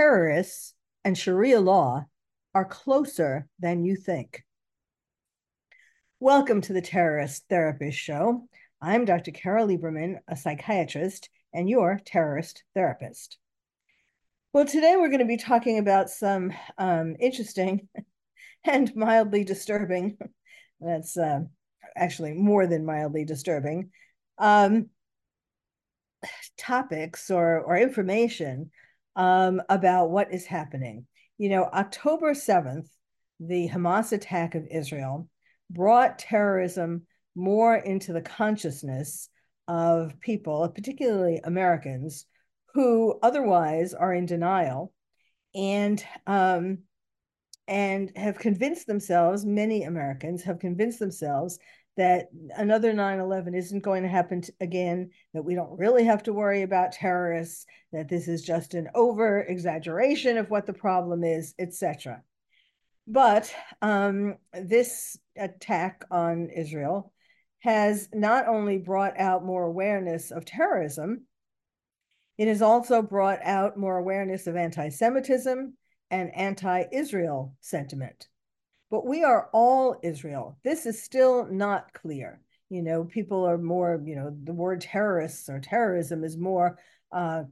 Terrorists and Sharia law are closer than you think. Welcome to the Terrorist Therapist Show. I'm Dr. Carole Lieberman, a psychiatrist and your terrorist therapist. Well, today we're going to be talking about some um, interesting and mildly disturbing, that's uh, actually more than mildly disturbing, um, topics or, or information um, about what is happening. You know, October 7th, the Hamas attack of Israel brought terrorism more into the consciousness of people, particularly Americans, who otherwise are in denial and um, and have convinced themselves, many Americans have convinced themselves that another 9-11 isn't going to happen again that we don't really have to worry about terrorists that this is just an over exaggeration of what the problem is etc but um, this attack on israel has not only brought out more awareness of terrorism it has also brought out more awareness of anti-semitism and anti-israel sentiment but we are all Israel. This is still not clear. You know, people are more, you know, the word terrorists or terrorism is more uh,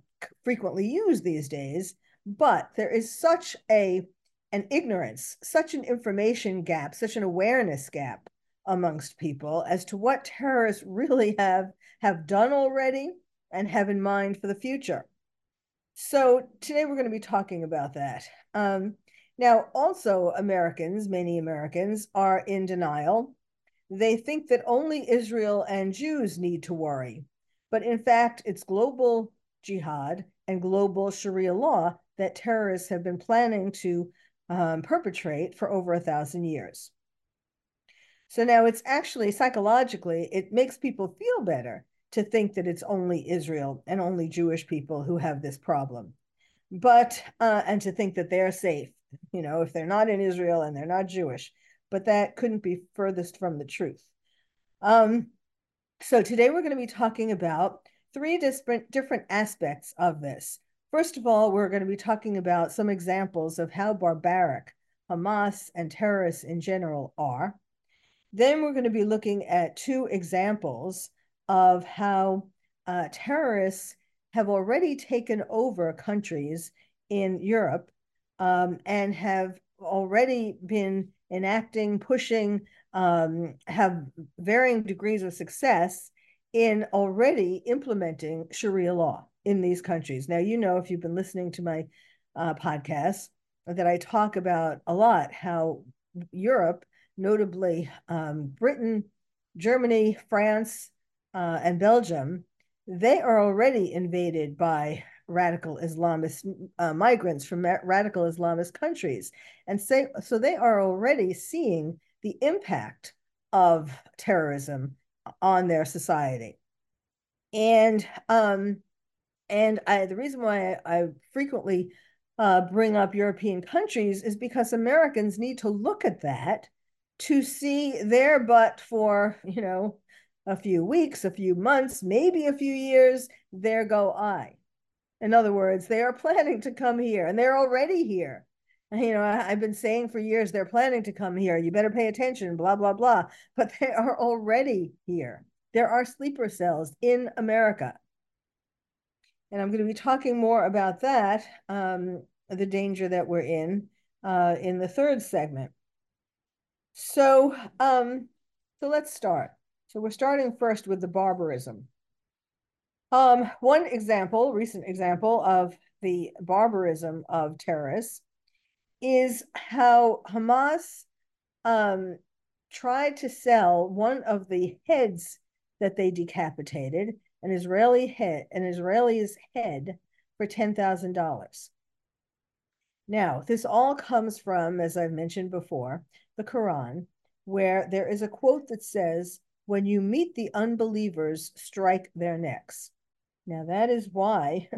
frequently used these days, but there is such a an ignorance, such an information gap, such an awareness gap amongst people as to what terrorists really have have done already and have in mind for the future. So today we're going to be talking about that. Um, now, also, Americans, many Americans, are in denial. They think that only Israel and Jews need to worry. But in fact, it's global jihad and global Sharia law that terrorists have been planning to um, perpetrate for over a thousand years. So now it's actually psychologically, it makes people feel better to think that it's only Israel and only Jewish people who have this problem. But, uh, and to think that they're safe you know, if they're not in Israel and they're not Jewish. But that couldn't be furthest from the truth. Um, so today we're going to be talking about three different different aspects of this. First of all, we're going to be talking about some examples of how barbaric Hamas and terrorists in general are. Then we're going to be looking at two examples of how uh, terrorists have already taken over countries in Europe um, and have already been enacting, pushing, um, have varying degrees of success in already implementing Sharia law in these countries. Now, you know, if you've been listening to my uh, podcast, that I talk about a lot how Europe, notably um, Britain, Germany, France, uh, and Belgium, they are already invaded by radical Islamist uh, migrants from radical Islamist countries. And say, so they are already seeing the impact of terrorism on their society. And um, and I, the reason why I, I frequently uh, bring up European countries is because Americans need to look at that to see their but for, you know, a few weeks, a few months, maybe a few years, there go I. In other words, they are planning to come here and they're already here. You know, I, have been saying for years they're planning to come here. You better pay attention, blah, blah, blah. But they are already here. There are sleeper cells in America. And I'm going to be talking more about that, um, the danger that we're in. uh, in the third segment. So, um, so let's start. So we're starting first with the barbarism. Um, one example, recent example of the barbarism of terrorists is how Hamas um, tried to sell one of the heads that they decapitated, an Israeli head, an Israeli's head for $10,000. Now, this all comes from, as I've mentioned before, the Quran, where there is a quote that says, When you meet the unbelievers, strike their necks. Now, that is why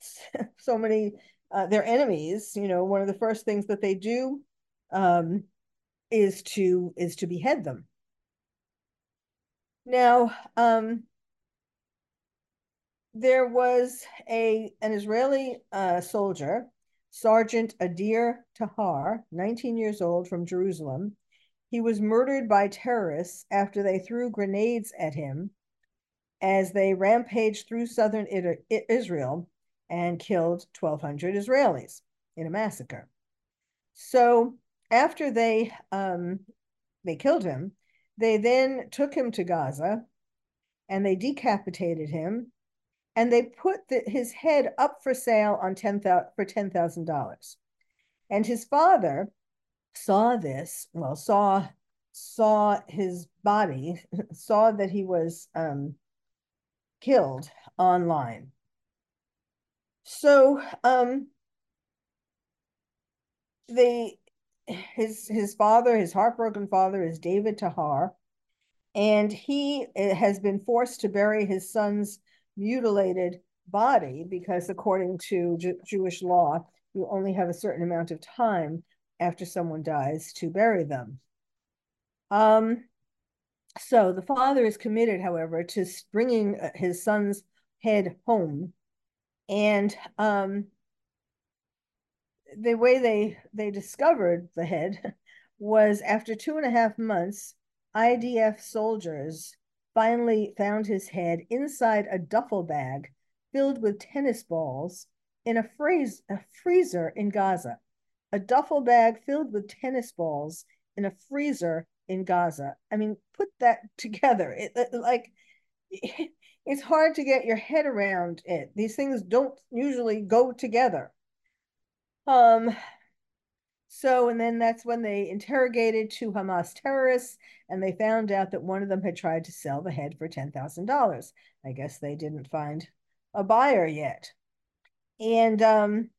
so many, uh, their enemies, you know, one of the first things that they do um, is to is to behead them. Now, um, there was a an Israeli uh, soldier, Sergeant Adir Tahar, 19 years old from Jerusalem. He was murdered by terrorists after they threw grenades at him as they rampaged through southern Israel and killed 1,200 Israelis in a massacre. So after they um, they killed him, they then took him to Gaza and they decapitated him and they put the, his head up for sale on 10, for $10,000. And his father saw this, well, saw saw his body, saw that he was um, killed online. So um, they his his father, his heartbroken father, is David Tahar, and he eh, has been forced to bury his son's mutilated body because, according to J- Jewish law, you only have a certain amount of time after someone dies to bury them. Um, so the father is committed, however, to bringing uh, his son's head home, and um, the way they they discovered the head was after two and a half months, IDF soldiers finally found his head inside a duffel bag filled with tennis balls in a, freeze, a freezer in Gaza. A duffel bag filled with tennis balls in a freezer in Gaza. I mean, put that together. It, it, like, it's hard to get your head around it. These things don't usually go together. Um, so, and then that's when they interrogated two Hamas terrorists and they found out that one of them had tried to sell the head for $10,000. I guess they didn't find a buyer yet. And um,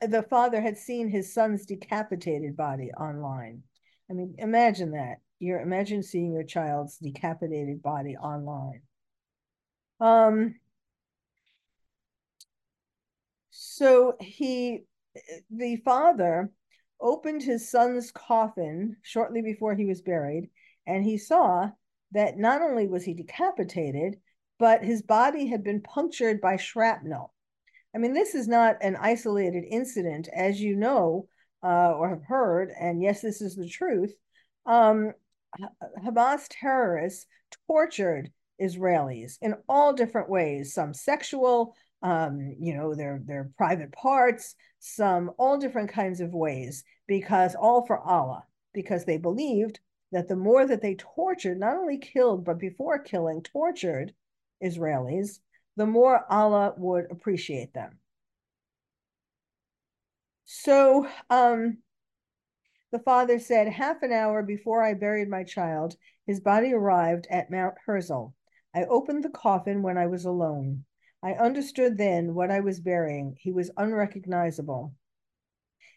the father had seen his son's decapitated body online. I mean, imagine that. You're imagine seeing your child's decapitated body online. Um, so he the father opened his son's coffin shortly before he was buried, and he saw that not only was he decapitated, but his body had been punctured by shrapnel. I mean, this is not an isolated incident, as you know uh, or have heard, and yes, this is the truth. Um, Hamas terrorists tortured Israelis in all different ways, some sexual, um, you know, their their private parts, some all different kinds of ways, because all for Allah, because they believed that the more that they tortured, not only killed, but before killing, tortured Israelis, the more Allah would appreciate them. So um, the father said, half an hour before I buried my child, his body arrived at Mount Herzl. I opened the coffin when I was alone. I understood then what I was burying. He was unrecognizable.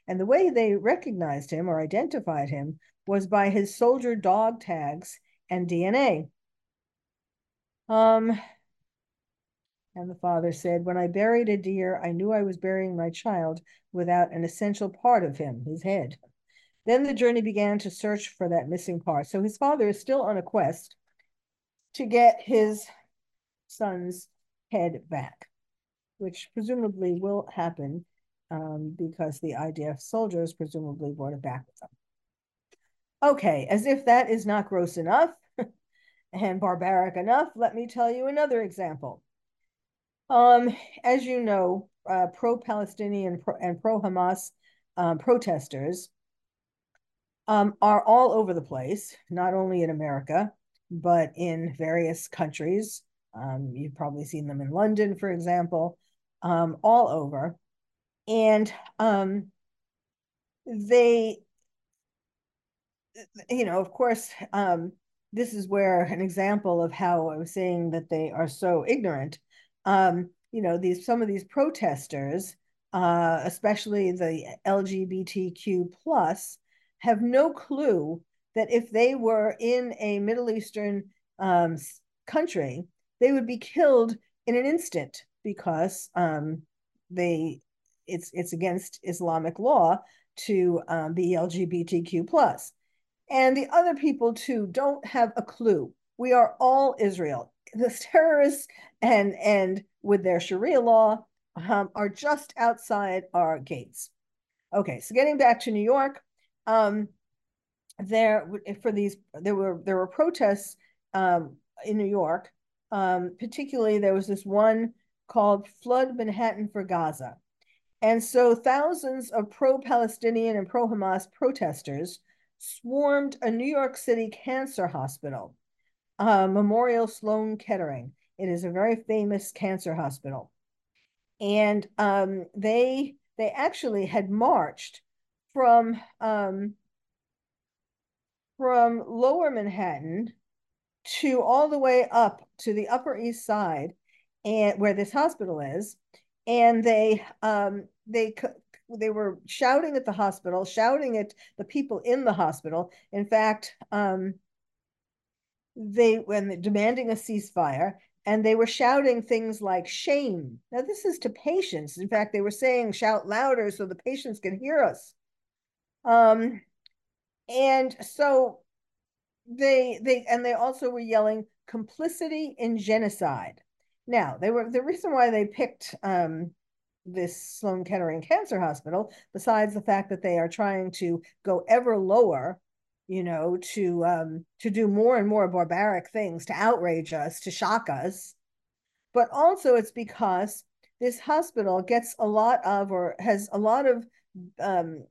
And the way they recognized him or identified him was by his soldier dog tags and DNA. Um, and the father said, When I buried Adir, I knew I was burying my child without an essential part of him, his head. Then the journey began to search for that missing part. So his father is still on a quest to get his son's head back, which presumably will happen um, because the IDF soldiers presumably brought it back with them. Okay, as if that is not gross enough and barbaric enough, let me tell you another example. Um, as you know, uh, pro-Palestinian and pro-Hamas um, protesters um, are all over the place, not only in America, but in various countries. Um, you've probably seen them in London, for example, um, all over. And um, they, you know, of course, um, this is where an example of how I was saying that they are so ignorant. Um, you know, these some of these protesters, uh, especially the LGBTQ plus, have no clue that if they were in a Middle Eastern um, country, they would be killed in an instant because um, they it's it's against Islamic law to um, be LGBTQ. And the other people too don't have a clue. We are all Israel. The terrorists and and with their Sharia law um, are just outside our gates. Okay, so getting back to New York, um, there for these there were there were protests um, in New York. Um, particularly, there was this one called "Flood Manhattan for Gaza," and so thousands of pro-Palestinian and pro-Hamas protesters swarmed a New York City cancer hospital, uh, Memorial Sloan Kettering. It is a very famous cancer hospital, and um, they they actually had marched from um, from lower Manhattan to all the way up to the Upper East Side and where this hospital is. And they um, they they were shouting at the hospital, shouting at the people in the hospital. In fact, um, they when demanding a ceasefire, and they were shouting things like shame. Now this is to patients. In fact, they were saying shout louder so the patients can hear us. Um, and so they they and they also were yelling complicity in genocide. Now they were the reason why they picked um, this Sloan Kettering Cancer Hospital, besides the fact that they are trying to go ever lower, you know, to um, to do more and more barbaric things to outrage us, to shock us, but also it's because this hospital gets a lot of or has a lot of um,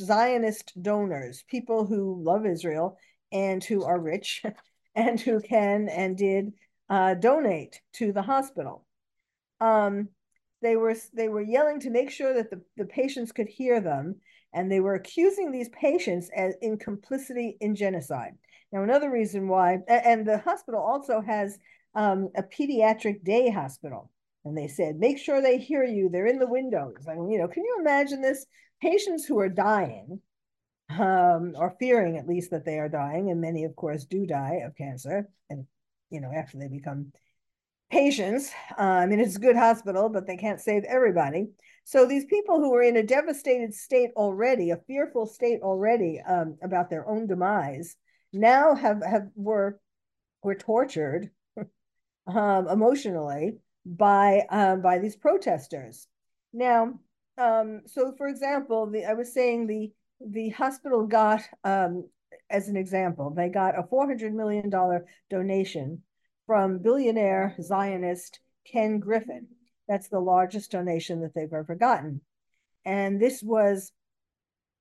Zionist donors, people who love Israel and who are rich and who can and did uh, donate to the hospital. Um, they were they were yelling to make sure that the, the patients could hear them, and they were accusing these patients as in complicity in genocide. Now, another reason why, and the hospital also has um, a pediatric day hospital, and they said make sure they hear you. They're in the windows. I mean, you know, can you imagine this? Patients who are dying, um, or fearing at least that they are dying, and many, of course, do die of cancer, and you know, after they become patients. Uh, I mean, it's a good hospital, but they can't save everybody. So these people who are in a devastated state already, a fearful state already um, about their own demise, now have have were were tortured um, emotionally by um, by these protesters. Now, um, so for example, the I was saying the the hospital got um, as an example, they got a $400 million donation from billionaire Zionist Ken Griffin. That's the largest donation that they've ever gotten. And this was,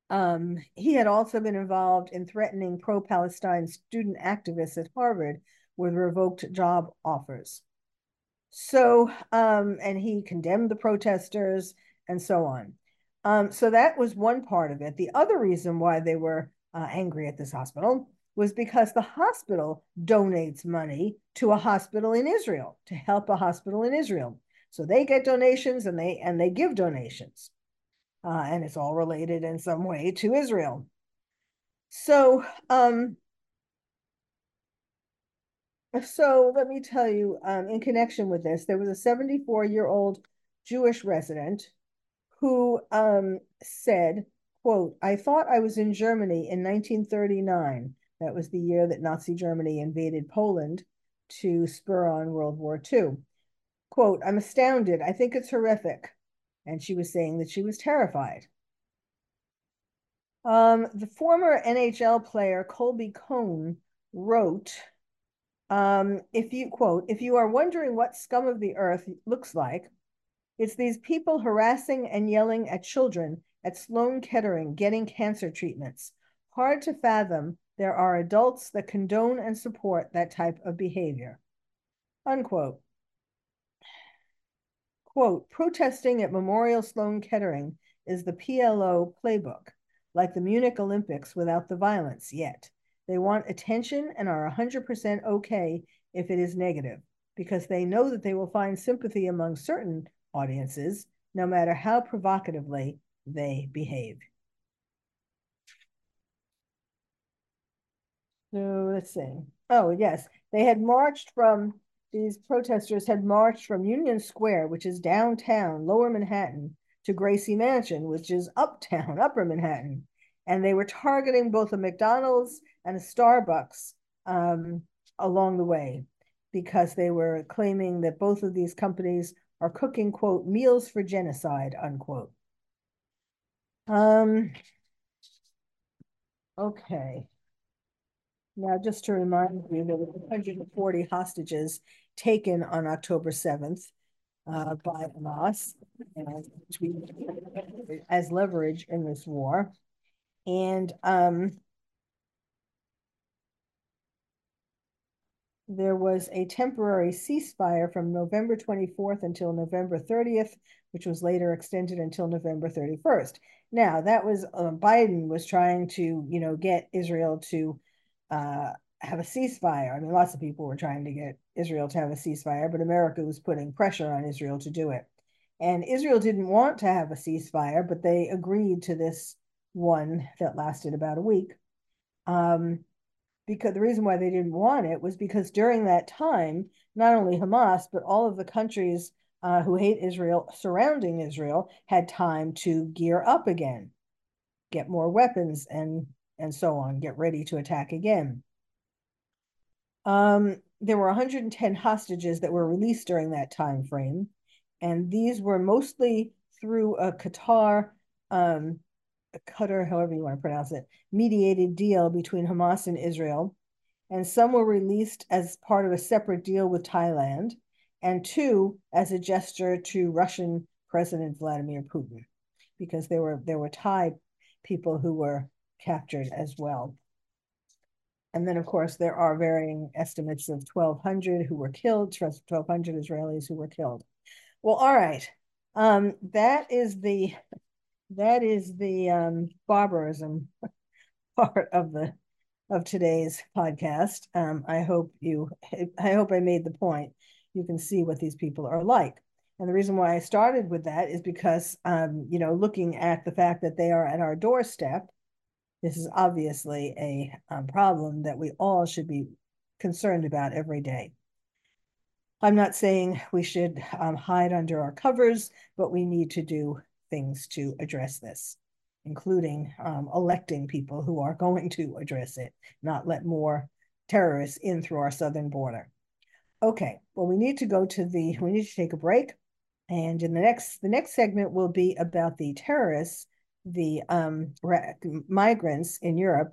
um, he had also been involved in threatening pro Palestine student activists at Harvard with revoked job offers. So, um, and he condemned the protesters and so on. Um, so that was one part of it. The other reason why they were uh, angry at this hospital was because the hospital donates money to a hospital in Israel to help a hospital in Israel. So they get donations and they and they give donations, uh, and it's all related in some way to Israel. So, um, so let me tell you, um, in connection with this, there was a 74 year old Jewish resident who um, said, quote, I thought I was in Germany in 1939. That was the year that Nazi Germany invaded Poland to spur on World War II. Quote, I'm astounded. I think it's horrific. And she was saying that she was terrified. Um, the former NHL player Colby Cohen wrote, um, if you quote, if you are wondering what scum of the earth looks like, it's these people harassing and yelling at children at Sloan Kettering getting cancer treatments. hard to fathom there are adults that condone and support that type of behavior. Unquote. Quote, protesting at Memorial Sloan Kettering is the PLO playbook, like the Munich Olympics without the violence yet. They want attention and are 100% okay if it is negative, because they know that they will find sympathy among certain audiences, no matter how provocatively they behave. So let's see. Oh, yes. They had marched from, these protesters had marched from Union Square, which is downtown, lower Manhattan, to Gracie Mansion, which is uptown, upper Manhattan. And they were targeting both a McDonald's and a Starbucks um, along the way because they were claiming that both of these companies are cooking, quote, meals for genocide, unquote. Um, okay. Now, just to remind you, there were 140 hostages taken on October 7th uh, by Hamas as leverage in this war. And um, there was a temporary ceasefire from November 24th until November 30th, which was later extended until November 31st. Now, that was uh, Biden was trying to, you know, get Israel to uh, have a ceasefire. I mean, lots of people were trying to get Israel to have a ceasefire, but America was putting pressure on Israel to do it. And Israel didn't want to have a ceasefire, but they agreed to this one that lasted about a week. Um, because the reason why they didn't want it was because during that time, not only Hamas, but all of the countries uh, who hate Israel surrounding Israel had time to gear up again, get more weapons and and so on, get ready to attack again. Um, there were 110 hostages that were released during that time frame, and these were mostly through a Qatar um, Qatar, however you want to pronounce it, mediated deal between Hamas and Israel. And some were released as part of a separate deal with Thailand, and two as a gesture to Russian President Vladimir Putin, because there were there were Thai people who were captured as well. And then, of course, there are varying estimates of 1,200 who were killed, 1,200 Israelis who were killed. Well, all right. Um, that is the that is the um, barbarism part of the of today's podcast. Um, I hope you, I hope I made the point. You can see what these people are like. And the reason why I started with that is because, um, you know, looking at the fact that they are at our doorstep, this is obviously a um, problem that we all should be concerned about every day. I'm not saying we should um, hide under our covers, but we need to do things to address this, including um, electing people who are going to address it, not let more terrorists in through our southern border. Okay, well, we need to go to the, we need to take a break. And in the next, the next segment will be about the terrorists, the um, migrants in Europe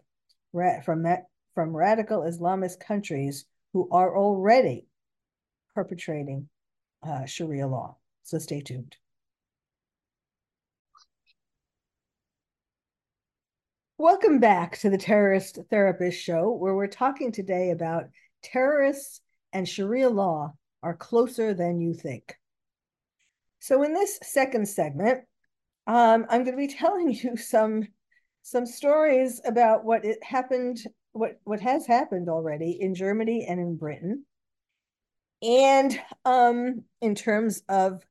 from, that, from radical Islamist countries who are already perpetrating uh, Sharia law. So stay tuned. Welcome back to the Terrorist Therapist Show, where we're talking today about terrorists and Sharia law are closer than you think. So, in this second segment, um, I'm going to be telling you some some stories about what it happened, what what has happened already in Germany and in Britain, and um, in terms of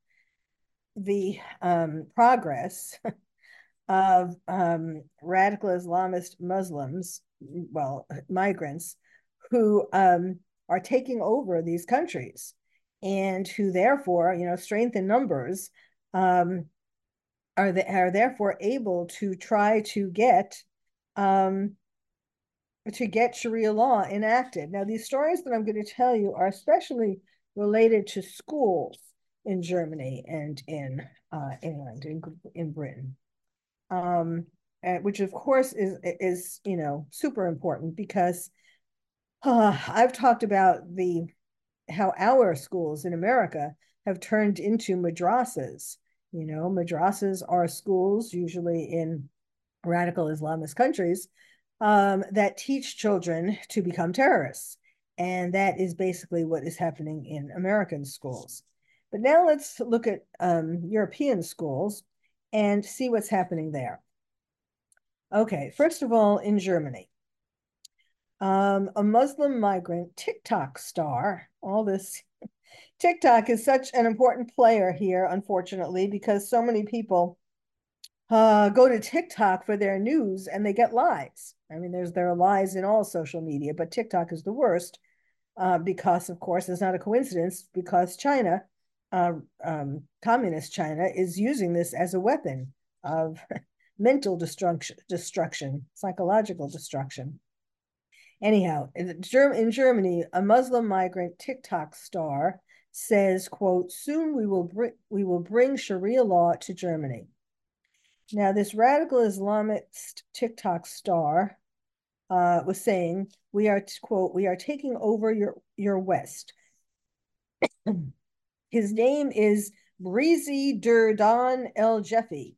the um, progress of um, radical Islamist Muslims, well, migrants, who um, are taking over these countries and who therefore, you know, strength in numbers, um, are, the, are therefore able to try to get um, to get Sharia law enacted. Now, these stories that I'm going to tell you are especially related to schools in Germany and in uh, England, in, in Britain um, which of course is is you know super important because uh, I've talked about the how our schools in America have turned into madrasas. You know, madrasas are schools usually in radical Islamist countries um, that teach children to become terrorists. And that is basically what is happening in American schools. But now let's look at um, European schools and see what's happening there. Okay, first of all, in Germany, um, a Muslim migrant TikTok star, all this TikTok is such an important player here, unfortunately, because so many people uh, go to TikTok for their news and they get lies. I mean, there's there are lies in all social media, but TikTok is the worst uh, because, of course, it's not a coincidence because China, uh, um, communist China, is using this as a weapon of mental destruction, destruction, psychological destruction. Anyhow, in, in Germany, a Muslim migrant TikTok star says, quote, soon we will, br- we will bring Sharia law to Germany. Now, this radical Islamist TikTok star uh, was saying, we are, quote, we are taking over your, your West. His name is Breezy Durdan El Jeffy.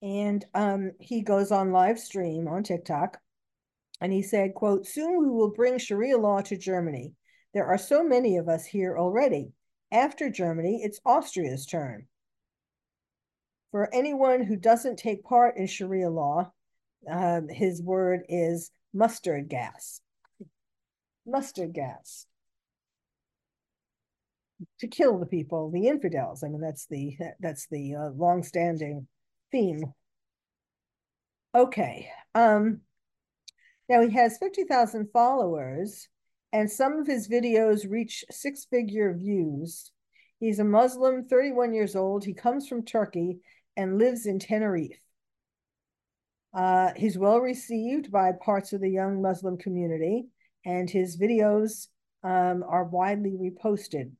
And um, he goes on live stream on TikTok. And he said, quote, soon we will bring Sharia law to Germany. There are so many of us here already. After Germany, it's Austria's turn. For anyone who doesn't take part in Sharia law, um, his word is mustard gas. Mustard gas to kill the people, the infidels. I mean, that's the that's the uh, long-standing theme. Okay. Um, now he has 50,000 followers and some of his videos reach six figure views. He's a Muslim, 31 years old. He comes from Turkey and lives in Tenerife. Uh, he's well received by parts of the young Muslim community, and his videos um, are widely reposted.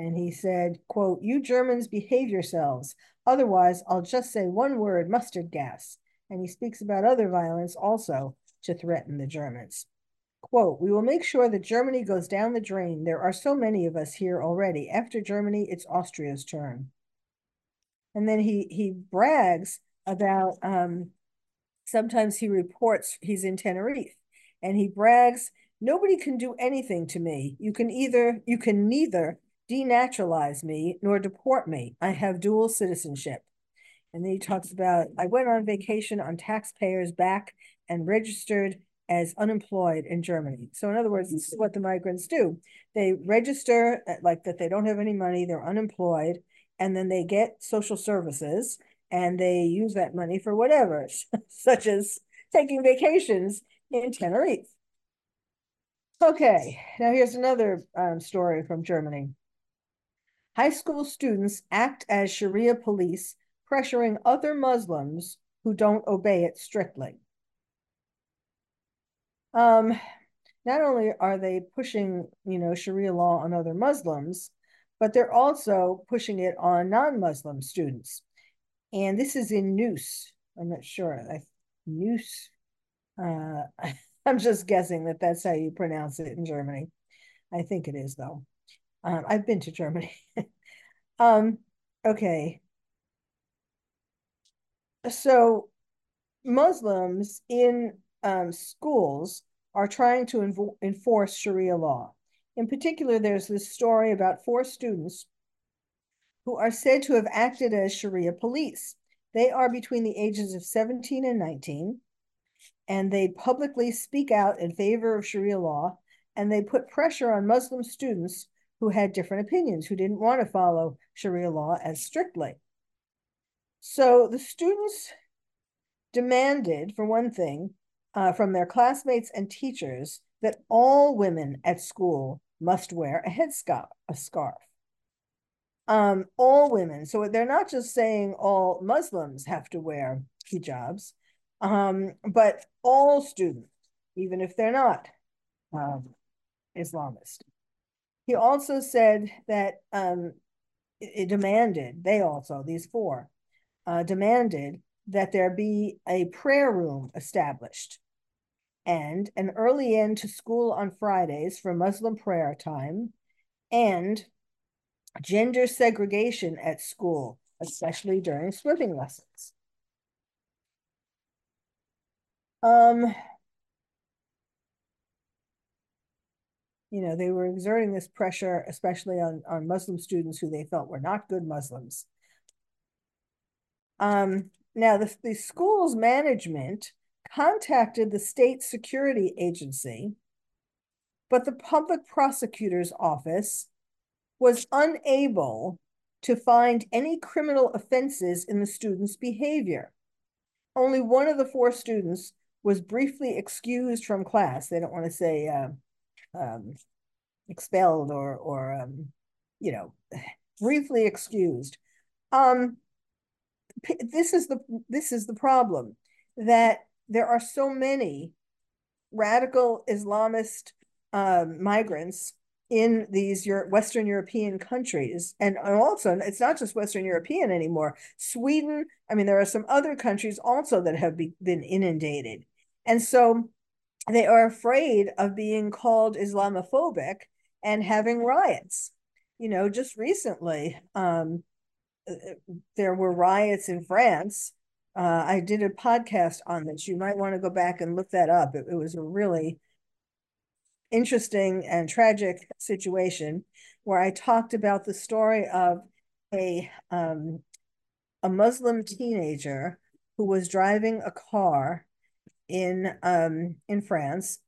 And he said, quote, you Germans behave yourselves. Otherwise, I'll just say one word, mustard gas. And he speaks about other violence also to threaten the Germans. Quote, we will make sure that Germany goes down the drain. There are so many of us here already. After Germany, it's Austria's turn. And then he he brags about um, sometimes he reports he's in Tenerife and he brags, nobody can do anything to me. You can either you can neither denaturalize me nor deport me. I have dual citizenship. And then he talks about I went on vacation on taxpayers' back and registered as unemployed in Germany. So in other words, this is what the migrants do. They register uh, like that they don't have any money, they're unemployed, and then they get social services and they use that money for whatever, such as taking vacations in Tenerife. Okay, now here's another um, story from Germany. High school students act as Sharia police, pressuring other Muslims who don't obey it strictly. Um, not only are they pushing, you know, Sharia law on other Muslims, but they're also pushing it on non-Muslim students. And this is in Neuss. I'm not sure. I, Neuss. Uh, I'm just guessing that that's how you pronounce it in Germany. I think it is, though. Um, I've been to Germany. um, okay. So Muslims in um, schools are trying to enforce Sharia law. In particular, there's this story about four students who are said to have acted as Sharia police. They are between the ages of 17 and 19, and they publicly speak out in favor of Sharia law, and they put pressure on Muslim students who had different opinions, who didn't want to follow Sharia law as strictly. So the students demanded, for one thing, uh, from their classmates and teachers that all women at school must wear a headscarf, a scarf. Um, all women. So they're not just saying all Muslims have to wear hijabs, um, but all students, even if they're not um, Islamist. He also said that um, it, it demanded, they also, these four, uh, demanded that there be a prayer room established and an early end to school on Fridays for Muslim prayer time and gender segregation at school, especially during swimming lessons. Um, You know, they were exerting this pressure, especially on, on Muslim students who they felt were not good Muslims. Um, now, the, the school's management contacted the state security agency, but the public prosecutor's office was unable to find any criminal offenses in the student's behavior. Only one of the four students was briefly excused from class. They don't want to say uh, um, expelled or, or um, you know, briefly excused. Um, this is the this is the problem that there are so many radical Islamist um, migrants in these Euro Western European countries. And also, it's not just Western European anymore. Sweden, I mean, there are some other countries also that have be, been inundated. And so they are afraid of being called Islamophobic and having riots. You know, just recently, um, uh, there were riots in France. Uh, I did a podcast on this. You might want to go back and look that up. It, it was a really interesting and tragic situation where I talked about the story of a um, a Muslim teenager who was driving a car in um, in France,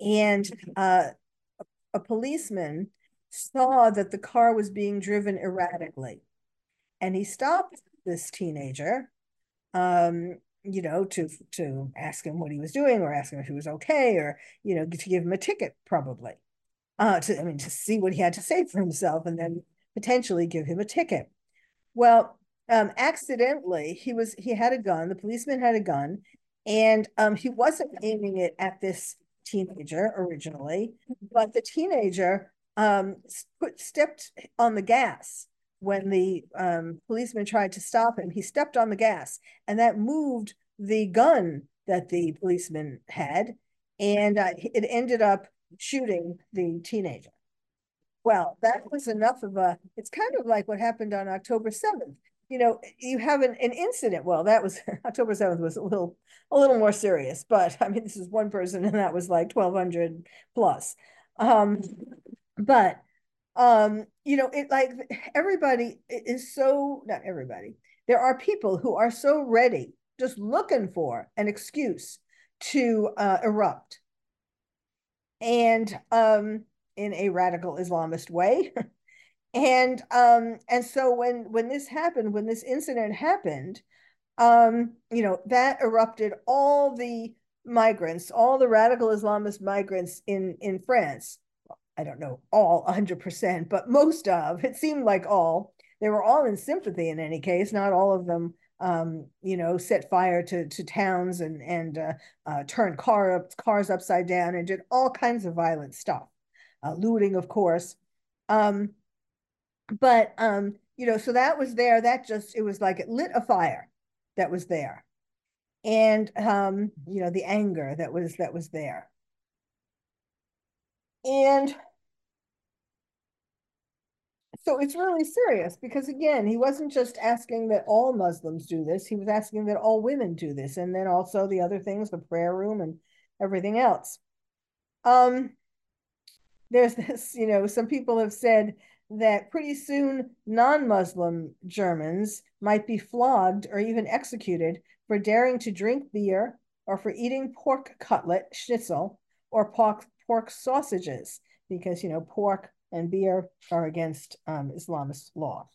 and uh, a policeman saw that the car was being driven erratically, and he stopped this teenager um, you know, to to ask him what he was doing or ask him if he was okay or, you know, to give him a ticket probably. Uh, to, I mean, to see what he had to say for himself and then potentially give him a ticket. Well, um, accidentally, he was he had a gun. The policeman had a gun, and um, he wasn't aiming it at this teenager originally, but the teenager um, put, stepped on the gas when the um, policeman tried to stop him, he stepped on the gas and that moved the gun that the policeman had. And uh, it ended up shooting the teenager. Well, that was enough of a, it's kind of like what happened on October 7th. You know, you have an, an incident. Well, that was October 7th was a little, a little more serious, but I mean, this is one person and that was like 1200 plus. Um, but um you know it like everybody is so not everybody there are people who are so ready just looking for an excuse to uh, erupt and um in a radical islamist way and um and so when when this happened when this incident happened um you know that erupted all the migrants all the radical islamist migrants in in france. I don't know all 100%, but most of, it seemed like all, they were all in sympathy in any case, not all of them um, you know, set fire to to towns and and uh, uh, turned car up, cars upside down and did all kinds of violent stuff, uh, looting, of course. Um, but um, you know, so that was there. That just it was like it lit a fire that was there, and um, you know, the anger that was that was there. And so it's really serious because again, he wasn't just asking that all Muslims do this, he was asking that all women do this, and then also the other things, the prayer room and everything else. Um, there's this, you know, some people have said that pretty soon non-Muslim Germans might be flogged or even executed for daring to drink beer or for eating pork cutlet, schnitzel, or pork pork sausages because, you know, pork and beer are against um, Islamist law.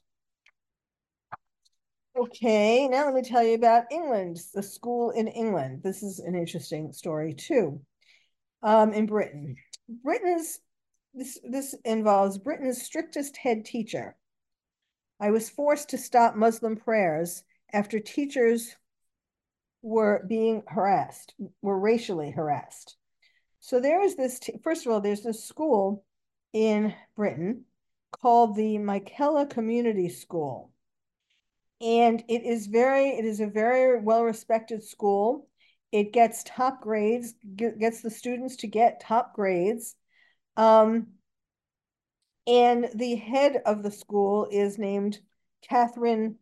Okay, now let me tell you about England, the school in England. This is an interesting story too. Um, in Britain, Britain's this this involves Britain's strictest head teacher. I was forced to stop Muslim prayers after teachers were being harassed, were racially harassed. So there is this, first of all, there's this school in Britain called the Michaela Community School. And it is very, it is a very well-respected school. It gets top grades, gets the students to get top grades. Um, and the head of the school is named Katharine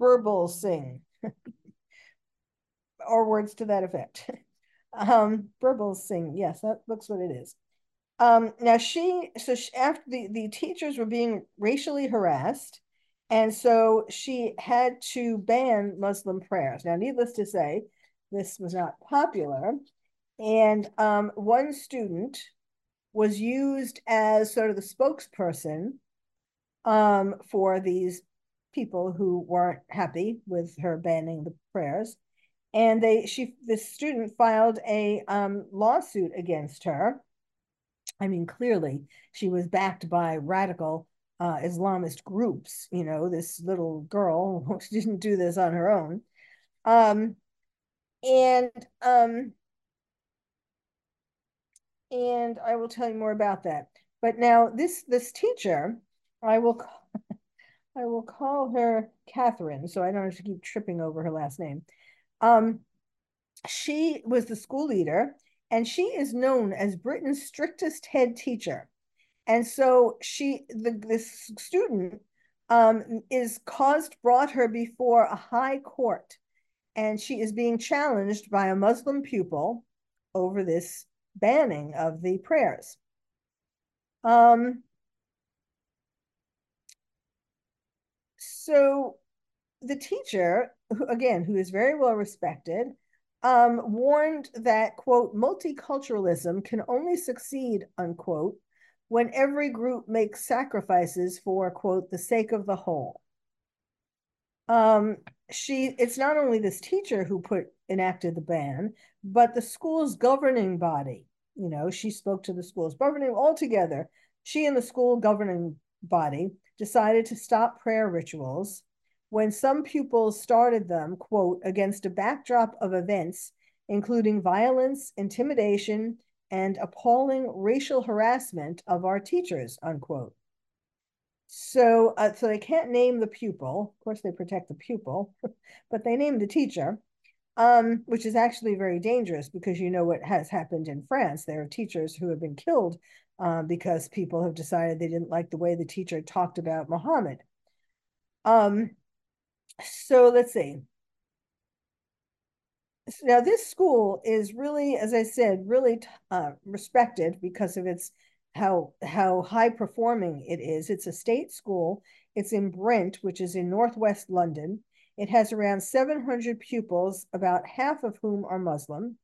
Birbalsingh, or words to that effect. Um, Birbalsingh, yes, that looks what it is. Um, now she, so she, after the, the teachers were being racially harassed, and so she had to ban Muslim prayers. Now, needless to say, this was not popular. And um, one student was used as sort of the spokesperson um, for these people who weren't happy with her banning the prayers. And they, she, this student filed a um, lawsuit against her I mean, clearly she was backed by radical uh, Islamist groups. You know, this little girl she didn't do this on her own. Um, and um, and I will tell you more about that. But now this this teacher, I will call, I will call her Catherine, so I don't have to keep tripping over her last name. Um, she was the school leader and she is known as Britain's strictest head teacher. And so she, the this student, um, is caused brought her before a high court, and she is being challenged by a Muslim pupil over this banning of the prayers. Um, so the teacher, who, again, who is very well respected, um, warned that, quote, multiculturalism can only succeed, unquote, when every group makes sacrifices for, quote, the sake of the whole. Um, she, it's not only this teacher who put enacted the ban, but the school's governing body. You know, she spoke to the school's governing altogether. She and the school governing body decided to stop prayer rituals when some pupils started them, quote, against a backdrop of events, including violence, intimidation, and appalling racial harassment of our teachers, unquote. So, uh, so they can't name the pupil. Of course, they protect the pupil, but they name the teacher, um, which is actually very dangerous because you know what has happened in France. There are teachers who have been killed uh, because people have decided they didn't like the way the teacher talked about Muhammad. Um, so let's see. Now, this school is really, as I said, really uh, respected because of its how how high performing it is. It's a state school. It's in Brent, which is in northwest London. It has around 700 pupils, about half of whom are Muslim.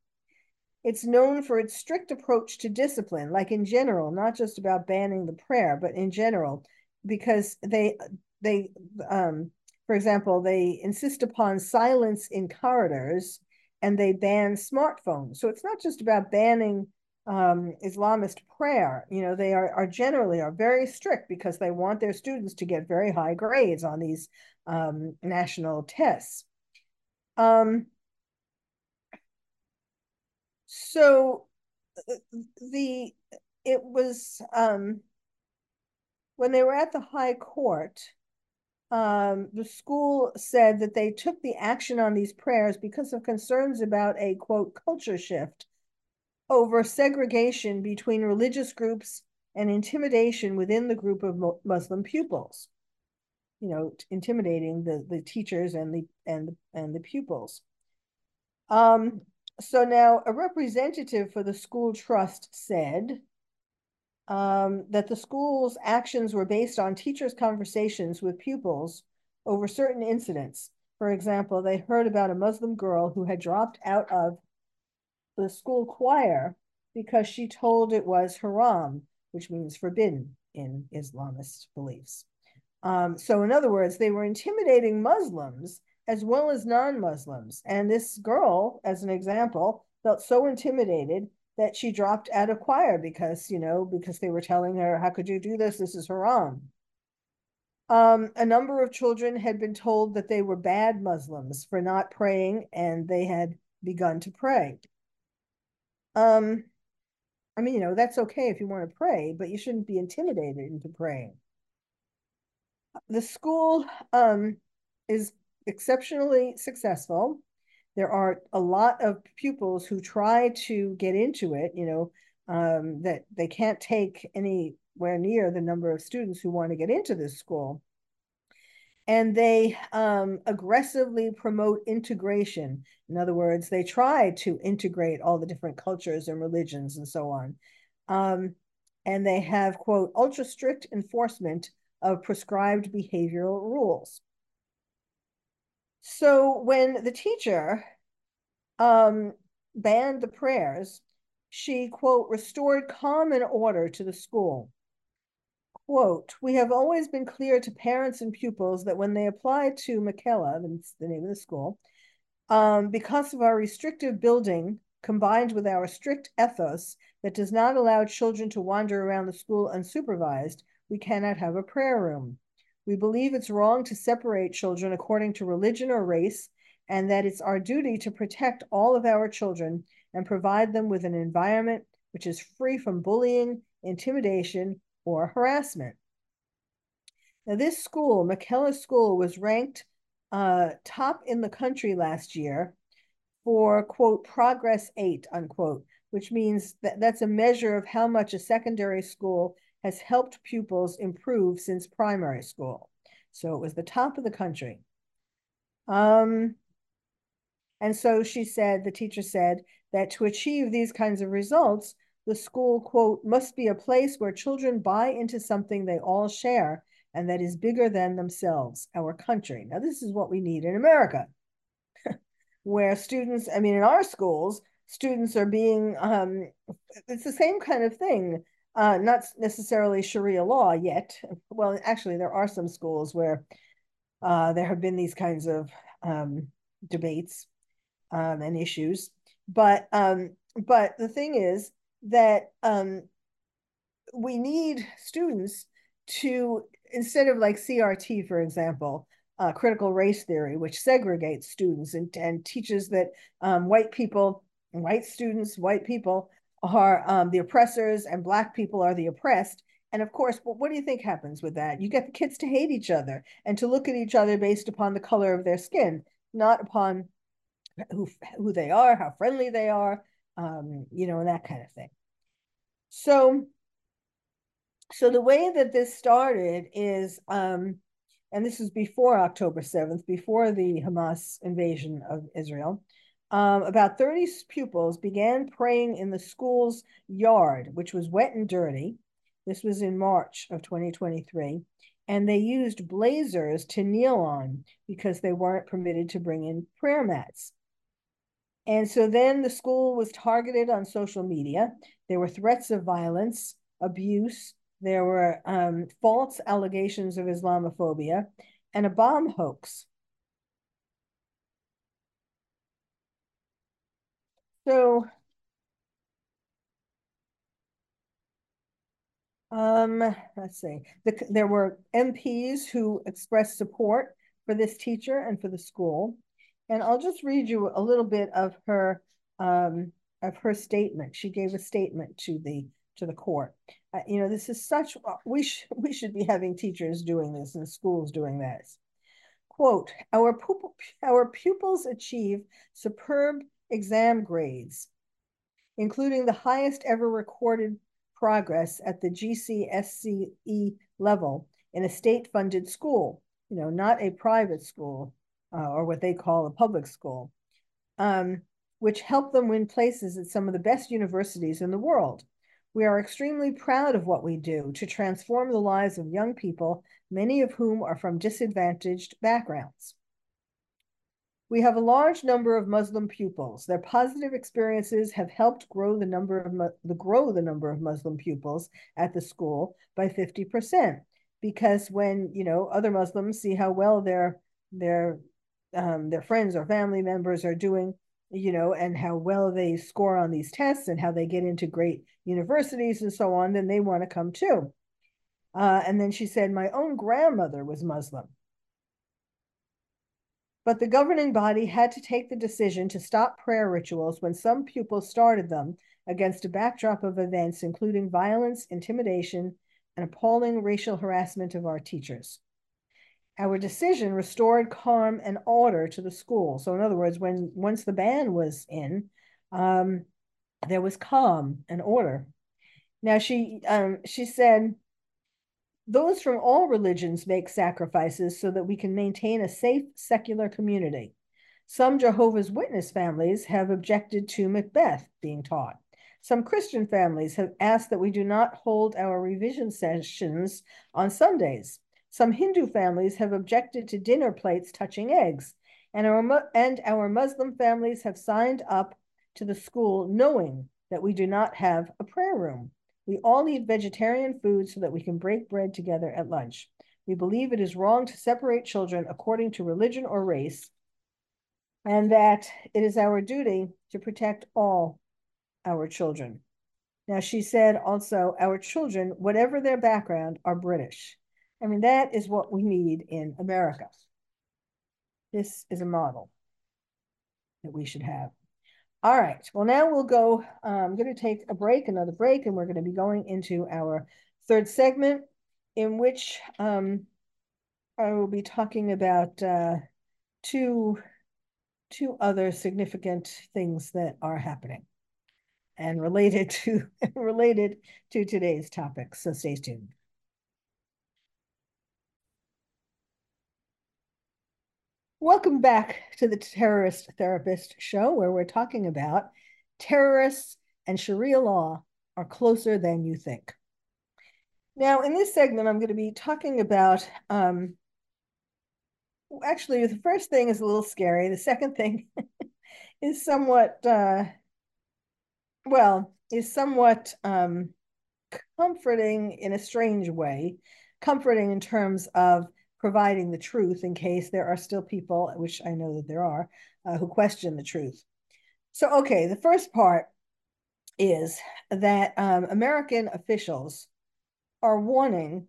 It's known for its strict approach to discipline, like in general, not just about banning the prayer, but in general, because they they um, for example, they insist upon silence in corridors and they ban smartphones. So it's not just about banning um, Islamist prayer. You know, they are, are generally are very strict because they want their students to get very high grades on these um, national tests. Um, so the it was um, when they were at the high court um, the school said that they took the action on these prayers because of concerns about a quote culture shift over segregation between religious groups and intimidation within the group of Muslim pupils. You know, intimidating the the teachers and the and and the pupils. Um, so now a representative for the school trust said um, that the school's actions were based on teachers' conversations with pupils over certain incidents. For example, they heard about a Muslim girl who had dropped out of the school choir because she told it was haram, which means forbidden in Islamist beliefs. Um, so, in other words, they were intimidating Muslims as well as non Muslims. And this girl, as an example, felt so intimidated that she dropped out of choir because, you know, because they were telling her, how could you do this? This is haram. Um, a number of children had been told that they were bad Muslims for not praying, and they had begun to pray. Um, I mean, you know, that's okay if you want to pray, but you shouldn't be intimidated into praying. The school um, is exceptionally successful there are a lot of pupils who try to get into it, you know, um, that they can't take anywhere near the number of students who want to get into this school. And they um, aggressively promote integration. In other words, they try to integrate all the different cultures and religions and so on. Um, and they have, quote, ultra strict enforcement of prescribed behavioral rules. So when the teacher um, banned the prayers, she, quote, restored calm and order to the school. Quote, we have always been clear to parents and pupils that when they apply to Michaela, that's the name of the school, um, because of our restrictive building combined with our strict ethos that does not allow children to wander around the school unsupervised, we cannot have a prayer room. We believe it's wrong to separate children according to religion or race, and that it's our duty to protect all of our children and provide them with an environment which is free from bullying, intimidation, or harassment. Now, this school, Michaela School, was ranked uh, top in the country last year for, quote, progress eight, unquote, which means that that's a measure of how much a secondary school has helped pupils improve since primary school. So it was the top of the country. Um, and so she said, the teacher said, that to achieve these kinds of results, the school, quote, must be a place where children buy into something they all share and that is bigger than themselves, our country. Now, this is what we need in America, where students, I mean, in our schools, students are being, um, it's the same kind of thing, uh, not necessarily Sharia law yet. Well, actually, there are some schools where uh, there have been these kinds of um, debates um, and issues. But um, but the thing is that um, we need students to instead of like CRT, for example, uh, critical race theory, which segregates students and, and teaches that um, white people, white students, white people are um, the oppressors and black people are the oppressed. And of course, what do you think happens with that? You get the kids to hate each other and to look at each other based upon the color of their skin, not upon who, who they are, how friendly they are, um, you know, and that kind of thing. So, so the way that this started is, um, and this is before October 7th, before the Hamas invasion of Israel, um, about 30 pupils began praying in the school's yard, which was wet and dirty. This was in March of 2023. And they used blazers to kneel on because they weren't permitted to bring in prayer mats. And so then the school was targeted on social media. There were threats of violence, abuse, there were um, false allegations of Islamophobia, and a bomb hoax. So, um, let's see. The, there were MPs who expressed support for this teacher and for the school. And I'll just read you a little bit of her um, of her statement. She gave a statement to the to the court. Uh, you know, this is such we should we should be having teachers doing this and schools doing this. Quote: Our pupil, our pupils achieve superb exam grades, including the highest ever recorded progress at the GCSE level in a state-funded school. You know, not a private school uh, or what they call a public school, um, which helped them win places at some of the best universities in the world. We are extremely proud of what we do to transform the lives of young people, many of whom are from disadvantaged backgrounds. We have a large number of Muslim pupils. Their positive experiences have helped grow the number of the grow the number of Muslim pupils at the school by 50%. Because when you know other Muslims see how well their their um, their friends or family members are doing, you know, and how well they score on these tests and how they get into great universities and so on, then they want to come too. Uh, and then she said, My own grandmother was Muslim. But the governing body had to take the decision to stop prayer rituals when some pupils started them against a backdrop of events including violence, intimidation, and appalling racial harassment of our teachers. Our decision restored calm and order to the school. So, in other words, when once the ban was in, um, there was calm and order. Now she um, she said, those from all religions make sacrifices so that we can maintain a safe secular community. Some Jehovah's Witness families have objected to Macbeth being taught. Some Christian families have asked that we do not hold our revision sessions on Sundays. Some Hindu families have objected to dinner plates touching eggs, and our, and our Muslim families have signed up to the school knowing that we do not have a prayer room. We all eat vegetarian food so that we can break bread together at lunch. We believe it is wrong to separate children according to religion or race, and that it is our duty to protect all our children. Now, she said also, our children, whatever their background, are British. I mean, that is what we need in America. This is a model that we should have. All right. Well, now we'll go. I'm going to take a break, another break, and we're going to be going into our third segment, in which um, I will be talking about uh, two two other significant things that are happening and related to related to today's topic. So stay tuned. Welcome back to the Terrorist Therapist Show, where we're talking about terrorists and Sharia law are closer than you think. Now, in this segment, I'm going to be talking about. Um, actually, the first thing is a little scary. The second thing is somewhat, uh, well, is somewhat um, comforting in a strange way. Comforting in terms of providing the truth in case there are still people, which I know that there are, uh, who question the truth. So, okay, the first part is that um, American officials are warning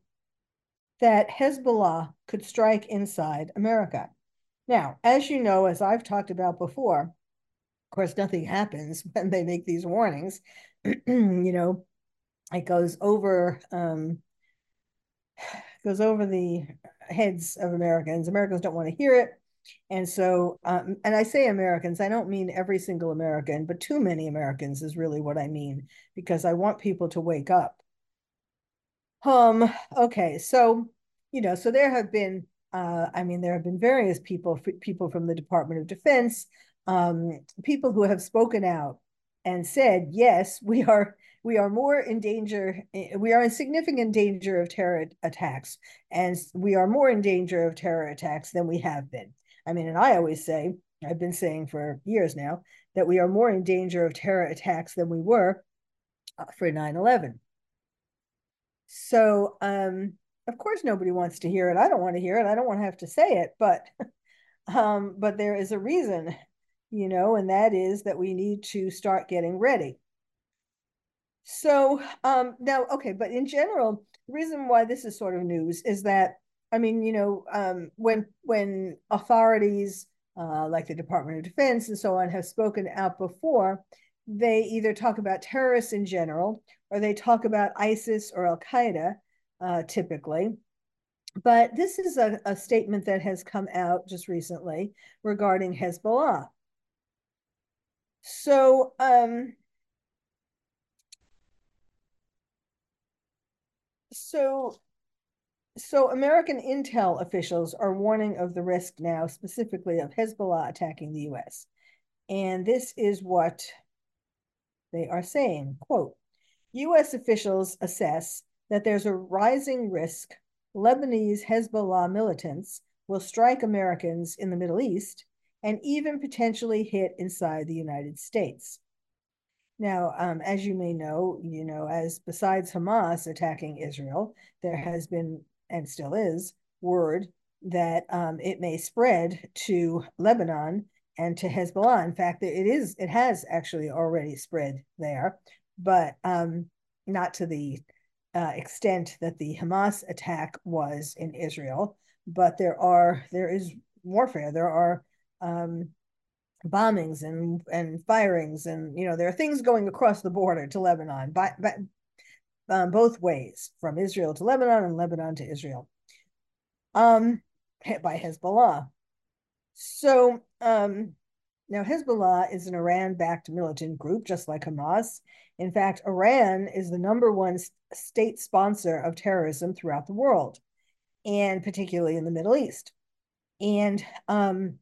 that Hezbollah could strike inside America. Now, as you know, as I've talked about before, of course, nothing happens when they make these warnings. you know, it goes over um, goes over the heads of Americans. Americans don't want to hear it. And so, um, and I say Americans, I don't mean every single American, but too many Americans is really what I mean, because I want people to wake up. Um, okay, so, you know, so there have been, uh, I mean, there have been various people, people from the Department of Defense, um, people who have spoken out and said, yes, we are we are more in danger, we are in significant danger of terror attacks, and we are more in danger of terror attacks than we have been. I mean, and I always say, I've been saying for years now, that we are more in danger of terror attacks than we were uh, for 9 11. So, um, of course, nobody wants to hear it. I don't want to hear it. I don't want to have to say it, but um, but there is a reason, you know, and that is that we need to start getting ready. So um, now, okay, but in general, the reason why this is sort of news is that I mean, you know, um, when when authorities uh, like the Department of Defense and so on have spoken out before, they either talk about terrorists in general or they talk about ISIS or Al Qaeda, uh, typically. But this is a, a statement that has come out just recently regarding Hezbollah. So, um, So, so American intel officials are warning of the risk now, specifically of Hezbollah attacking the U.S. And this is what they are saying, quote, U.S. officials assess that there's a rising risk Lebanese Hezbollah militants will strike Americans in the Middle East and even potentially hit inside the United States. Now, um, as you may know, you know, as besides Hamas attacking Israel, there has been and still is word that um, it may spread to Lebanon and to Hezbollah. In fact, it is it has actually already spread there, but um, not to the uh, extent that the Hamas attack was in Israel. But there are there is warfare. There are um, bombings and and firings and you know there are things going across the border to Lebanon by, by um, both ways from Israel to Lebanon and Lebanon to Israel um by Hezbollah. So um now Hezbollah is an Iran-backed militant group just like Hamas. In fact Iran is the number one state sponsor of terrorism throughout the world and particularly in the Middle East. And um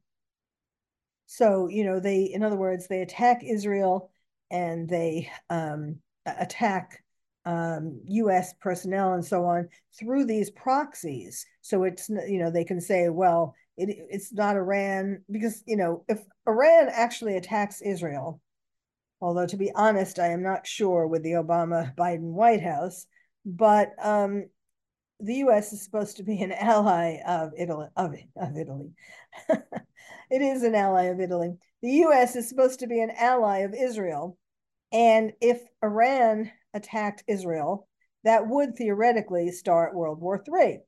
so, you know, they, in other words, they attack Israel and they um, attack um, U.S. personnel and so on through these proxies. So it's you know they can say, well, it, it's not Iran because you know if Iran actually attacks Israel, although to be honest, I am not sure with the Obama Biden White House, but um, the U.S. is supposed to be an ally of Italy. Of, of Italy, it is an ally of Italy. The U.S. is supposed to be an ally of Israel, and if Iran attacked Israel, that would theoretically start World War III.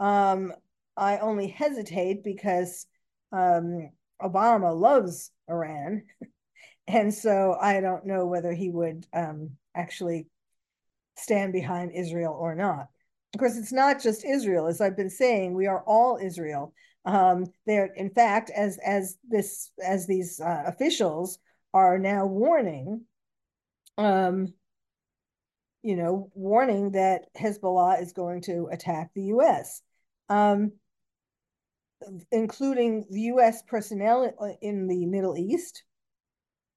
Um, I only hesitate because um, Obama loves Iran. and so I don't know whether he would um, actually stand behind Israel or not. Of course, it's not just Israel. As I've been saying, we are all Israel. Um, there, in fact, as as this as these uh, officials are now warning, um, you know, warning that Hezbollah is going to attack the U.S., um, including the U.S. personnel in the Middle East,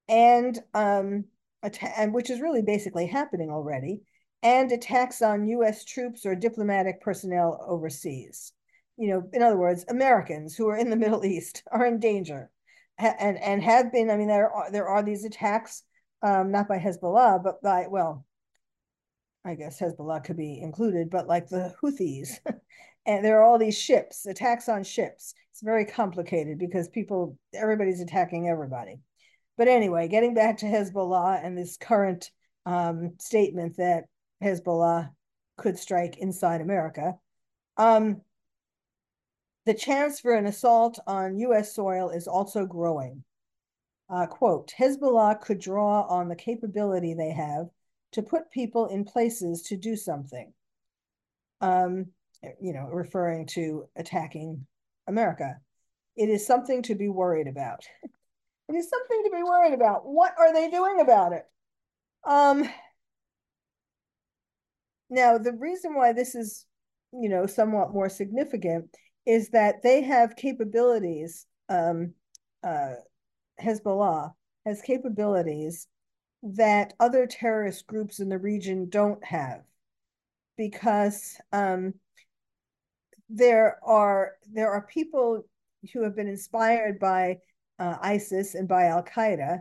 and um, and which is really basically happening already, and attacks on U.S. troops or diplomatic personnel overseas. You know, in other words, Americans who are in the Middle East are in danger, and and have been. I mean, there are there are these attacks, um, not by Hezbollah, but by well, I guess Hezbollah could be included, but like the Houthis. and there are all these ships, attacks on ships. It's very complicated because people, everybody's attacking everybody. But anyway, getting back to Hezbollah and this current um, statement that Hezbollah could strike inside America. Um, the chance for an assault on U.S. soil is also growing. Uh, quote, Hezbollah could draw on the capability they have to put people in places to do something. Um, you know, referring to attacking America. It is something to be worried about. it is something to be worried about. What are they doing about it? Um, now, the reason why this is, you know, somewhat more significant is that they have capabilities. Um, uh, Hezbollah has capabilities that other terrorist groups in the region don't have, because um, there are there are people who have been inspired by uh, ISIS and by Al Qaeda,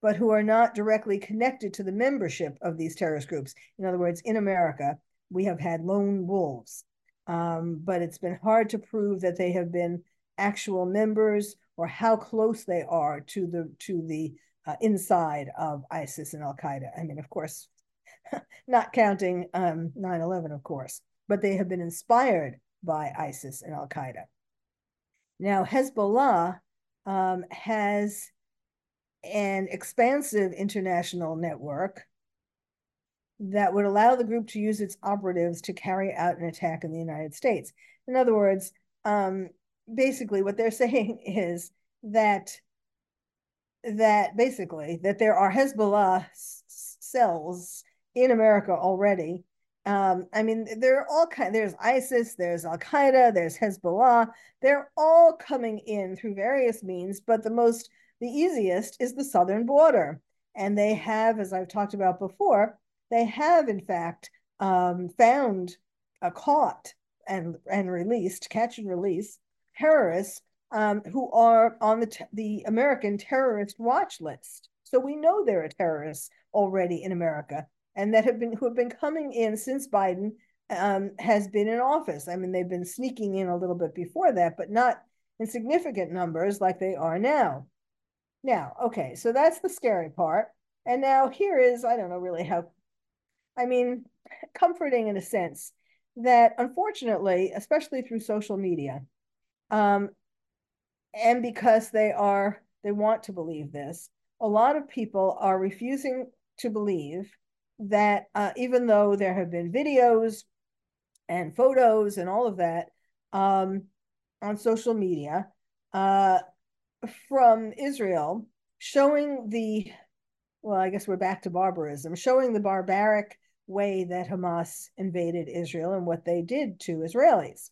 but who are not directly connected to the membership of these terrorist groups. In other words, in America, we have had lone wolves, um, but it's been hard to prove that they have been actual members or how close they are to the to the uh, inside of ISIS and Al Qaeda. I mean, of course, not counting um, 9/11, of course, but they have been inspired by ISIS and Al Qaeda. Now, Hezbollah um, has an expansive international network that would allow the group to use its operatives to carry out an attack in the United States. In other words, um, basically what they're saying is that that basically that there are Hezbollah cells in America already. Um, I mean, there are all kind. There's ISIS, there's Al Qaeda, there's Hezbollah. They're all coming in through various means, but the most, the easiest is the southern border, and they have, as I've talked about before, they have in fact um, found, caught, and and released, catch and release terrorists um, who are on the the American terrorist watch list. So we know there are terrorists already in America, and that have been who have been coming in since Biden um, has been in office. I mean, they've been sneaking in a little bit before that, but not in significant numbers like they are now. Now, okay, so that's the scary part. And now here is, I don't know really how, I mean, comforting in a sense that unfortunately, especially through social media, um, and because they are they want to believe this a lot of people are refusing to believe that uh, even though there have been videos and photos and all of that um, on social media uh, from Israel showing the well i guess we're back to barbarism showing the barbaric way that hamas invaded israel and what they did to israelis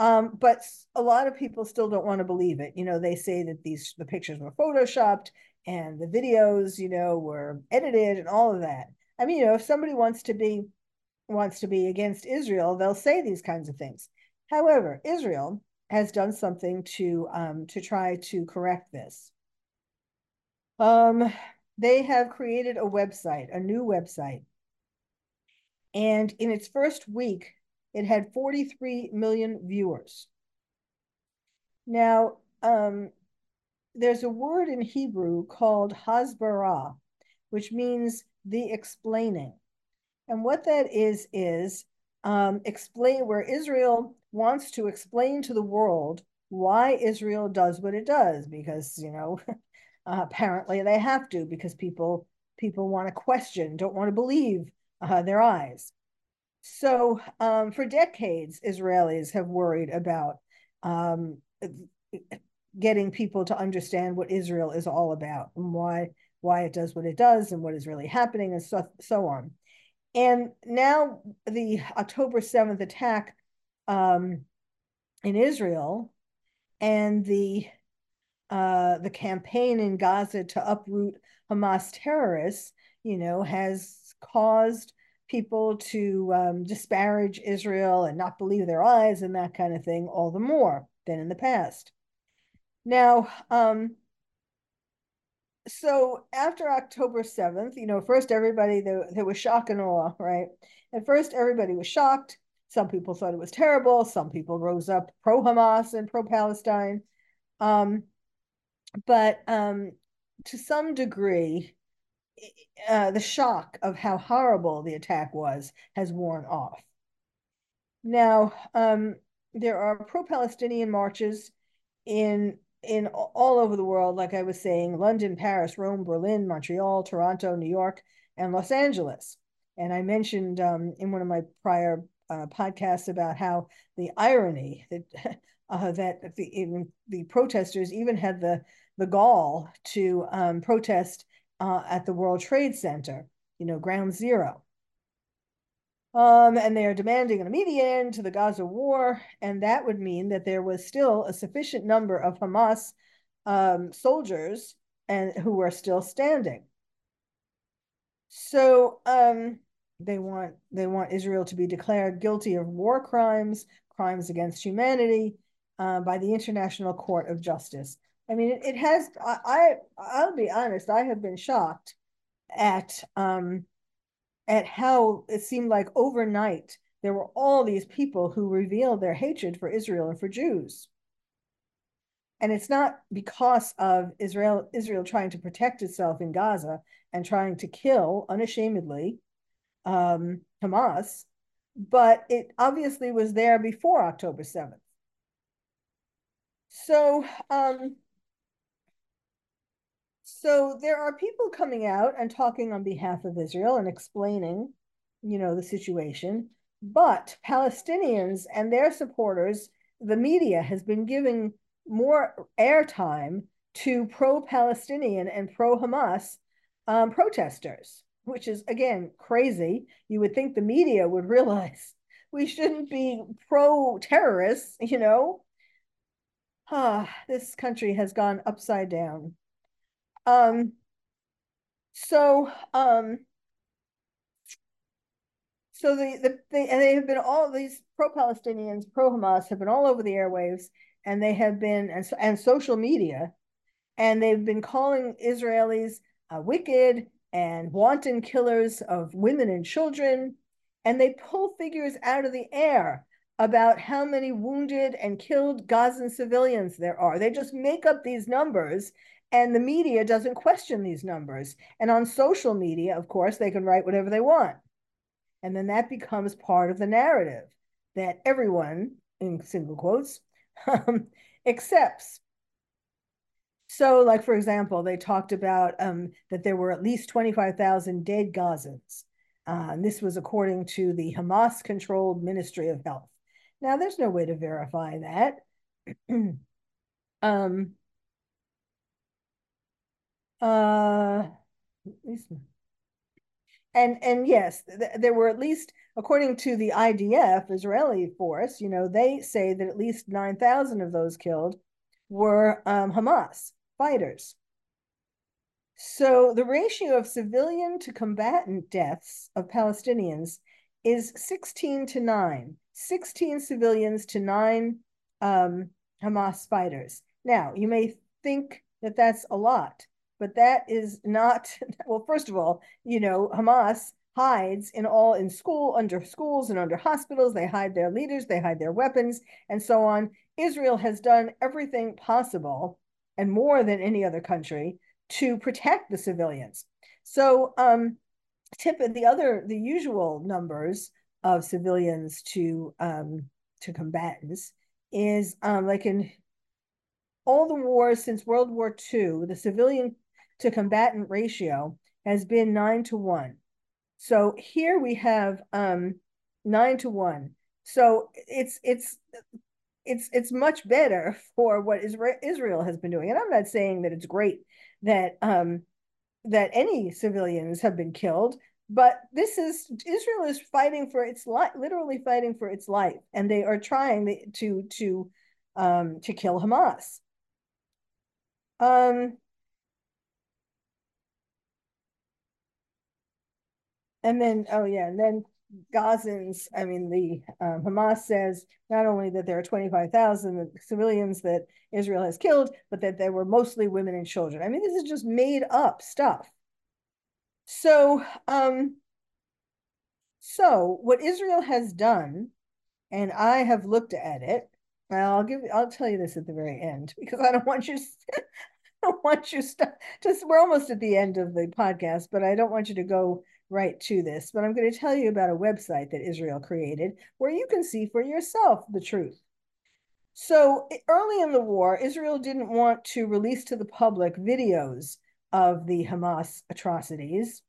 um, but a lot of people still don't want to believe it. You know, they say that these the pictures were photoshopped and the videos, you know, were edited and all of that. I mean, you know, if somebody wants to be wants to be against Israel, they'll say these kinds of things. However, Israel has done something to um, to try to correct this. Um, they have created a website, a new website, and in its first week, it had 43 million viewers. Now, um, there's a word in Hebrew called hasbara, which means the explaining. And what that is, is um, explain where Israel wants to explain to the world why Israel does what it does, because, you know, apparently they have to, because people people want to question, don't want to believe uh, their eyes. So um, for decades, Israelis have worried about um, getting people to understand what Israel is all about and why why it does what it does and what is really happening and so, so on. And now the October 7th attack um, in Israel and the uh, the campaign in Gaza to uproot Hamas terrorists, you know, has caused people to um, disparage Israel and not believe their eyes and that kind of thing all the more than in the past. Now, um, so after October 7th, you know, first everybody, there, there was shock and awe, right? At first, everybody was shocked. Some people thought it was terrible. Some people rose up pro Hamas and pro Palestine. Um, but um, to some degree, uh, the shock of how horrible the attack was has worn off. Now, um, there are pro Palestinian marches in in all over the world, like I was saying, London, Paris, Rome, Berlin, Montreal, Toronto, New York, and Los Angeles. And I mentioned um, in one of my prior uh, podcasts about how the irony that uh, that the the protesters even had the the gall to um, protest uh, at the World Trade Center, you know, Ground Zero. Um, and they are demanding an immediate end to the Gaza war, and that would mean that there was still a sufficient number of Hamas um, soldiers and who are still standing. So um, they want they want Israel to be declared guilty of war crimes, crimes against humanity, uh, by the International Court of Justice. I mean, it, it has. I, I will be honest. I have been shocked at um, at how it seemed like overnight there were all these people who revealed their hatred for Israel and for Jews. And it's not because of Israel Israel trying to protect itself in Gaza and trying to kill unashamedly um, Hamas, but it obviously was there before October 7th. So um, so there are people coming out and talking on behalf of Israel and explaining, you know, the situation. But Palestinians and their supporters, the media has been giving more airtime to pro-Palestinian and pro-Hamas um, protesters, which is again crazy. You would think the media would realize we shouldn't be pro-terrorists, you know. Ah, this country has gone upside down. Um, so, um, so the, the they, and they have been all these pro-Palestinians, pro-Hamas have been all over the airwaves, and they have been and, and social media, and they've been calling Israelis uh, wicked and wanton killers of women and children, and they pull figures out of the air about how many wounded and killed Gazan civilians there are. They just make up these numbers and the media doesn't question these numbers. And on social media, of course, they can write whatever they want. And then that becomes part of the narrative that everyone, in single quotes, um, accepts. So, like, for example, they talked about um, that there were at least 25,000 dead Gazans. Uh, and this was according to the Hamas controlled Ministry of Health. Now, there's no way to verify that. um, uh, and and yes, th there were at least, according to the IDF, Israeli force, you know, they say that at least 9,000 of those killed were um, Hamas fighters. So the ratio of civilian to combatant deaths of Palestinians is 16 to 9, 16 civilians to 9 um, Hamas fighters. Now, you may think that that's a lot, but that is not, well, first of all, you know, Hamas hides in all in school, under schools and under hospitals. They hide their leaders, they hide their weapons, and so on. Israel has done everything possible and more than any other country to protect the civilians. So um, tip the other the usual numbers of civilians to um, to combatants is um, like in all the wars since World War II, the civilian to combatant ratio has been nine to one. So here we have um, nine to one. So it's it's it's it's much better for what Israel has been doing. And I'm not saying that it's great that um, that any civilians have been killed, but this is Israel is fighting for its life, literally fighting for its life, and they are trying to to um, to kill Hamas. Um, and then oh yeah, and then Gazans, I mean, the um, Hamas says not only that there are 25,000 civilians that Israel has killed, but that they were mostly women and children. I mean, this is just made up stuff. So, um, so what Israel has done, and I have looked at it. I'll give. I'll tell you this at the very end because I don't want you. I don't want you to. Just we're almost at the end of the podcast, but I don't want you to go right to this, but I'm going to tell you about a website that Israel created where you can see for yourself the truth. So early in the war, Israel didn't want to release to the public videos of the Hamas atrocities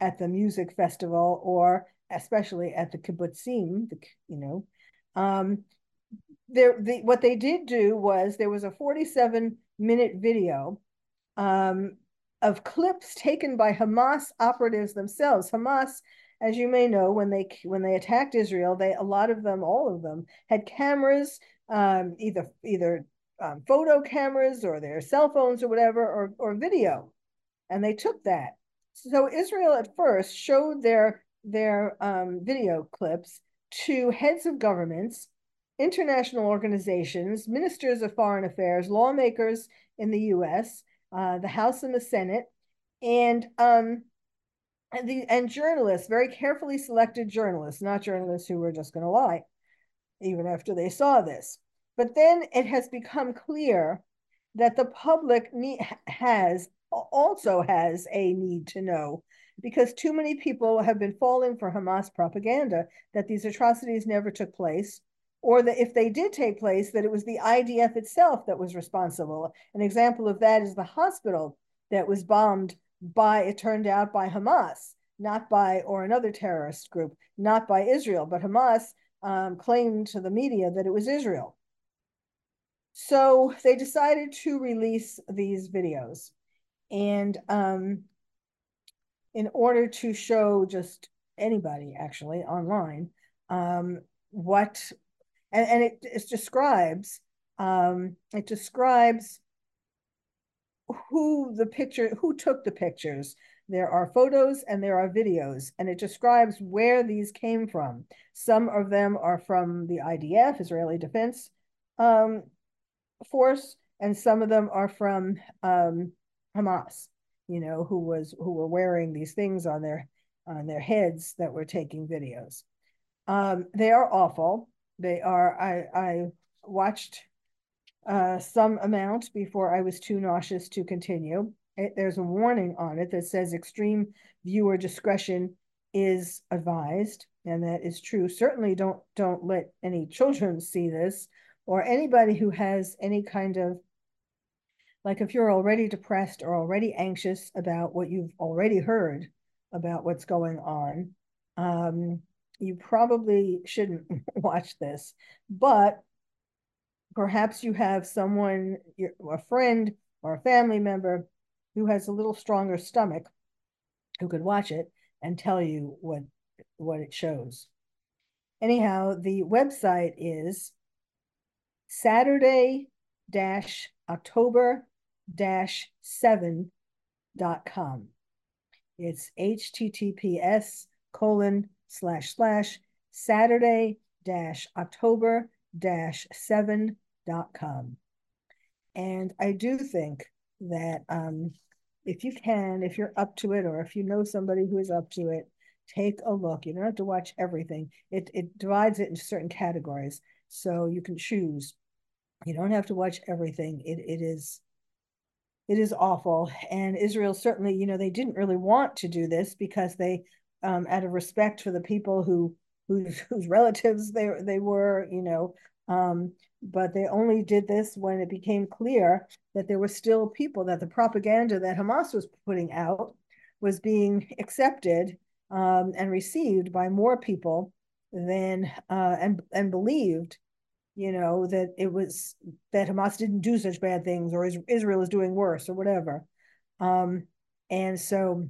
at the music festival or especially at the kibbutzim, the, you know. Um, there, the, what they did do was there was a 47 minute video um, of clips taken by Hamas operatives themselves. Hamas, as you may know, when they when they attacked Israel, they a lot of them, all of them, had cameras, um, either either um, photo cameras or their cell phones or whatever, or or video, and they took that. So Israel at first showed their their um, video clips to heads of governments, international organizations, ministers of foreign affairs, lawmakers in the U.S uh, the House and the Senate, and um, and the and journalists, very carefully selected journalists, not journalists who were just going to lie, even after they saw this. But then it has become clear that the public has also has a need to know because too many people have been falling for Hamas propaganda that these atrocities never took place or that if they did take place, that it was the IDF itself that was responsible. An example of that is the hospital that was bombed by, it turned out, by Hamas, not by, or another terrorist group, not by Israel, but Hamas um, claimed to the media that it was Israel. So they decided to release these videos. And um, in order to show just anybody actually online um, what and, and it, it describes um, it describes who the picture who took the pictures. There are photos and there are videos and it describes where these came from. Some of them are from the idf israeli defense um, force and some of them are from um, hamas you know who was who were wearing these things on their on their heads that were taking videos. Um, they are awful they are, I, I watched uh, some amount before I was too nauseous to continue. It, there's a warning on it that says extreme viewer discretion is advised, and that is true. Certainly don't don't let any children see this or anybody who has any kind of like if you're already depressed or already anxious about what you've already heard about what's going on um, you probably shouldn't watch this, but perhaps you have someone, a friend or a family member who has a little stronger stomach who could watch it and tell you what what it shows. Anyhow, the website is Saturday dash October dash seven terrorist.com. It's https colon slash slash Saturday dash October dash seven dot com. And I do think that um, if you can, if you're up to it, or if you know somebody who is up to it, take a look. You don't have to watch everything. It it divides it into certain categories, so you can choose. You don't have to watch everything. It it is it is awful. And Israel certainly, you know, they didn't really want to do this because they, um, out of respect for the people who whose whose relatives they they were, you know, um, but they only did this when it became clear that there were still people that the propaganda that Hamas was putting out was being accepted um, and received by more people than uh, and and believed you know that it was that Hamas didn't do such bad things or Israel is doing worse or whatever. Um, and so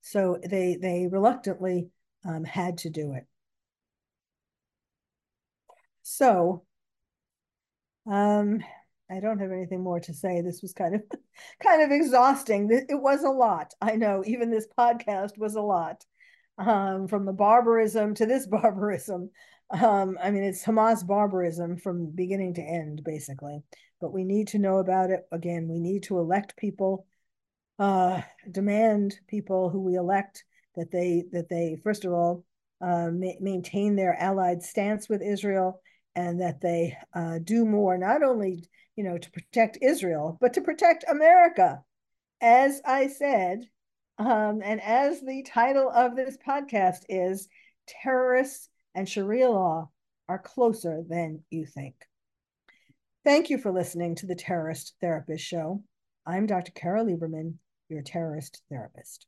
so they they reluctantly um, had to do it so um, I don't have anything more to say. This was kind of kind of exhausting. It was a lot. I know even this podcast was a lot. Um, from the barbarism to this barbarism. Um, I mean, it's Hamas barbarism from beginning to end, basically. But we need to know about it. Again, we need to elect people, uh, demand people who we elect that they that they first of all uh, ma- maintain their allied stance with Israel and that they uh, do more, not only you know to protect Israel, but to protect America. As I said, um, and as the title of this podcast is, terrorists and Sharia law are closer than you think. Thank you for listening to the Terrorist Therapist Show. I'm Dr. Carole Lieberman, your terrorist therapist.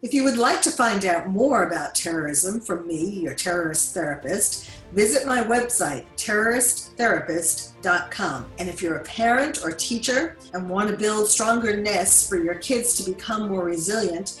If you would like to find out more about terrorism from me, your terrorist therapist, visit my website, terroristtherapist.com. And if you're a parent or teacher and want to build stronger nests for your kids to become more resilient,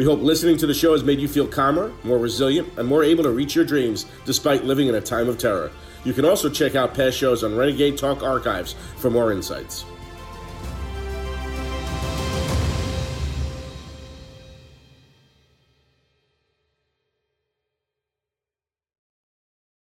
We hope listening to the show has made you feel calmer, more resilient, and more able to reach your dreams despite living in a time of terror. You can also check out past shows on Renegade Talk archives for more insights.